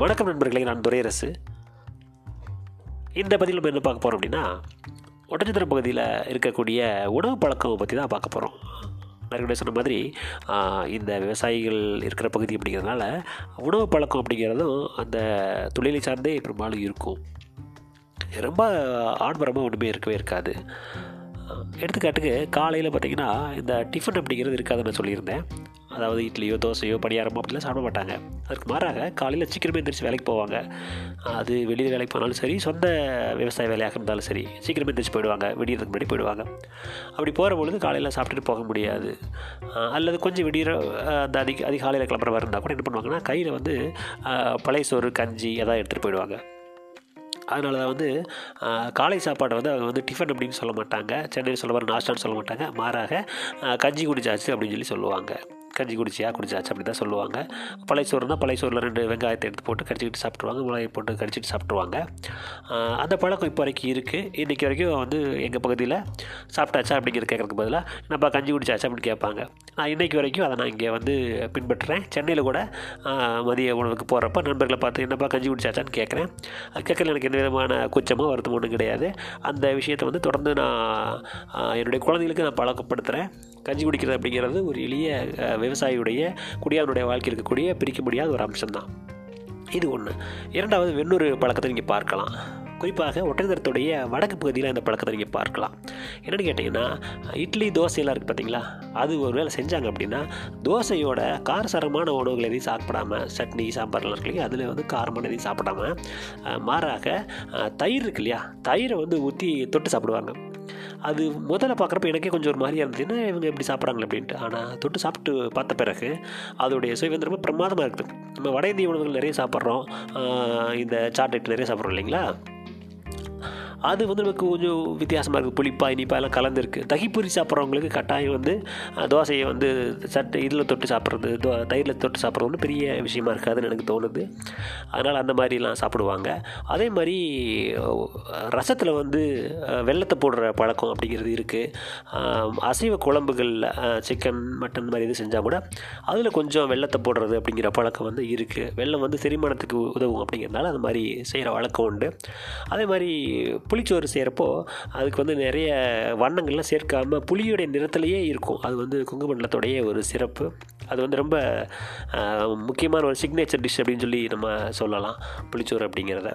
வணக்கம் நண்பர்களே நான் துரையரசு. இந்த பதிவில் நம்ம என்ன பார்க்க போகிறோம் அப்படின்னா ஒட்டச்சத்திரம் பகுதியில் இருக்கக்கூடிய உணவு பழக்கம் பற்றி தான் பார்க்க போகிறோம் நிறைய சொன்ன மாதிரி இந்த விவசாயிகள் இருக்கிற பகுதி அப்படிங்கிறதுனால உணவு பழக்கம் அப்படிங்கிறதும் அந்த தொழிலை சார்ந்தே பெரும்பாலும் இருக்கும். ரொம்ப ஆடம்பரமாக ஒன்றுமே இருக்கவே இருக்காது. எடுத்துக்காட்டுக்கு காலையில் பார்த்தீங்கன்னா இந்த டிஃபன் அப்படிங்கிறது இருக்காதுன்னு நான் சொல்லியிருந்தேன். அதாவது இட்லியோ தோசையோ பணியாரமோ அப்படிலாம் சாப்பிட மாட்டாங்க. அதுக்கு மாறாக காலையில் சீக்கிரமே எந்திரிச்சு வேலைக்கு போவாங்க. அது வெளியில் வேலைக்கு போனாலும் சரி சொந்த விவசாய வேலையாக இருந்தாலும் சரி சீக்கிரமே எந்திரிச்சு போயிடுவாங்க. விடியறதுக்கு முன்னாடி போயிடுவாங்க. அப்படி போகிற பொழுது காலையில் சாப்பிட்டுட்டு போக முடியாது. அல்லது கொஞ்சம் விடிகிற அந்த அதிக அதிகாலையில் கிளம்புற மாதிரி இருந்தால் கூட என்ன பண்ணுவாங்கன்னா கையில் வந்து பழைய சோறு கஞ்சி எதாவது எடுத்துகிட்டு போயிடுவாங்க. அதனால தான் வந்து காலை சாப்பாடை வந்து அவங்க வந்து டிஃபன் அப்படின்னு சொல்ல மாட்டாங்க. சென்னையில் சொல்ல மாதிரி நாஷ்டான்னு சொல்ல மாட்டாங்க. மாறாக கஞ்சி குடிச்சாச்சு அப்படின்னு சொல்லி சொல்லுவாங்க. கஞ்சி குடிச்சியா? குடிச்சாச்சு அப்படி தான் சொல்லுவாங்க. பழைய சோறுனா பழைய சோறில் ரெண்டு வெங்காயத்தை எடுத்து போட்டு கடிச்சிக்கிட்டு சாப்பிட்ருவாங்க மிளகாய் போட்டு கடிச்சிட்டு சாப்பிட்ருவாங்க அந்த பழக்கம் இப்போ வரைக்கும் இருக்குது இன்றைக்கி வரைக்கும் வந்து எங்கள் பகுதியில் சாப்பிட்டாச்சா அப்படிங்கிற கேட்குறதுக்கு பதிலாக என்னப்பா கஞ்சி குடிச்சாச்சா அப்படின்னு கேட்பாங்க. நான் இன்றைக்கி வரைக்கும் அதை நான் இங்கே வந்து பின்பற்றுறேன். சென்னையில் கூட மதிய உணவுக்கு போகிறப்ப நண்பர்களை பார்த்து என்னப்பா கஞ்சி குடிச்சாச்சான்னு கேட்குறேன். அது கேட்கல எனக்கு எந்த விதமான கூச்சமோ வருத்தமோ ஒன்றும் கிடையாது. அந்த விஷயத்தை வந்து தொடர்ந்து நான் என்னுடைய குழந்தைகளுக்கு நான் பழக்கப்படுத்துகிறேன் கஞ்சி குடிக்கிறது அப்படிங்கிறது ஒரு எளிய விவசாயியுடைய குடியானுடைய வாழ்க்கை இருக்கக்கூடிய பிரிக்க முடியாத ஒரு அம்சம்தான். இது ஒன்று இரண்டாவது வெண்ணூறு பழக்கத்தை நீங்கள் பார்க்கலாம். குறிப்பாக ஒட்டகத்தரத்துடைய வடக்கு பகுதியில் இந்த பழக்கத்தை நீங்கள் பார்க்கலாம். என்னென்னு கேட்டிங்கன்னா இட்லி தோசையெல்லாம் இருக்குது பார்த்தீங்களா அது ஒரு வேலை செஞ்சாங்க அப்படின்னா தோசையோட காரசாரமான உணவுகள் எதையும் சாப்பிடாம சட்னி சாம்பார்லாம் இருக்கு இல்லையா? அதில் வந்து காரமான எதையும் சாப்பிடாம மாறாக தயிர் இருக்கு இல்லையா? தயிரை வந்து ஊற்றி தொட்டு சாப்பிடுவாங்க. அது முதல்ல பார்க்குறப்ப எனக்கே கொஞ்சம் ஒரு மாதிரியாக இருந்தது. என்ன இவங்க எப்படி சாப்பிட்றாங்களே அப்படின்ட்டு. ஆனால் தொட்டு சாப்பிட்டு பார்த்த பிறகு அதோடைய சுவை வந்து ரொம்ப பிரமாதமாக இருக்குது. நம்ம வட இந்திய உணவுகள் நிறைய சாப்பிட்றோம். இந்த சாக்லேட் நிறைய சாப்பிட்றோம் இல்லைங்களா? அது வந்து நமக்கு கொஞ்சம் வித்தியாசமாக இருக்குது புளிப்பா இனிப்பா எல்லாம் கலந்துருக்கு. தகிப்பூரி சாப்பிட்றவங்களுக்கு கட்டாயம் வந்து தோசையை வந்து சட்டை இதில் தொட்டு சாப்பிட்றது தோ தயிரில் தொட்டு சாப்பிட்றது ஒன்றும் பெரிய விஷயமா இருக்காதுன்னு எனக்கு தோணுது. அதனால் அந்த மாதிரிலாம் சாப்பிடுவாங்க. அதே மாதிரி ரசத்தில் வந்து வெள்ளத்தை வெல்லத்தை போடுற பழக்கம் அப்படிங்கிறது இருக்குது அசைவ குழம்புகளில் சிக்கன் மட்டன் மாதிரி இது செஞ்சால் கூட அதில் கொஞ்சம் வெள்ளத்தை போடுறது அப்படிங்கிற பழக்கம் வந்து இருக்குது வெள்ளம் வந்து செரிமானத்துக்கு உதவும் அப்படிங்கிறதுனால அந்த மாதிரி செய்கிற வழக்கம் உண்டு. அதே மாதிரி புளிச்சோறு செய்கிறப்போ அதுக்கு வந்து நிறைய வண்ணங்கள்லாம் சேர்க்காம புளியோடைய நிறத்துலையே இருக்கும். அது வந்து குங்குமண்டலத்தோடைய ஒரு சிறப்பு. அது வந்து ரொம்ப முக்கியமான ஒரு சிக்னேச்சர் டிஷ் அப்படின்னு சொல்லி நம்ம சொல்லலாம் புளிச்சோறு அப்படிங்கிறத.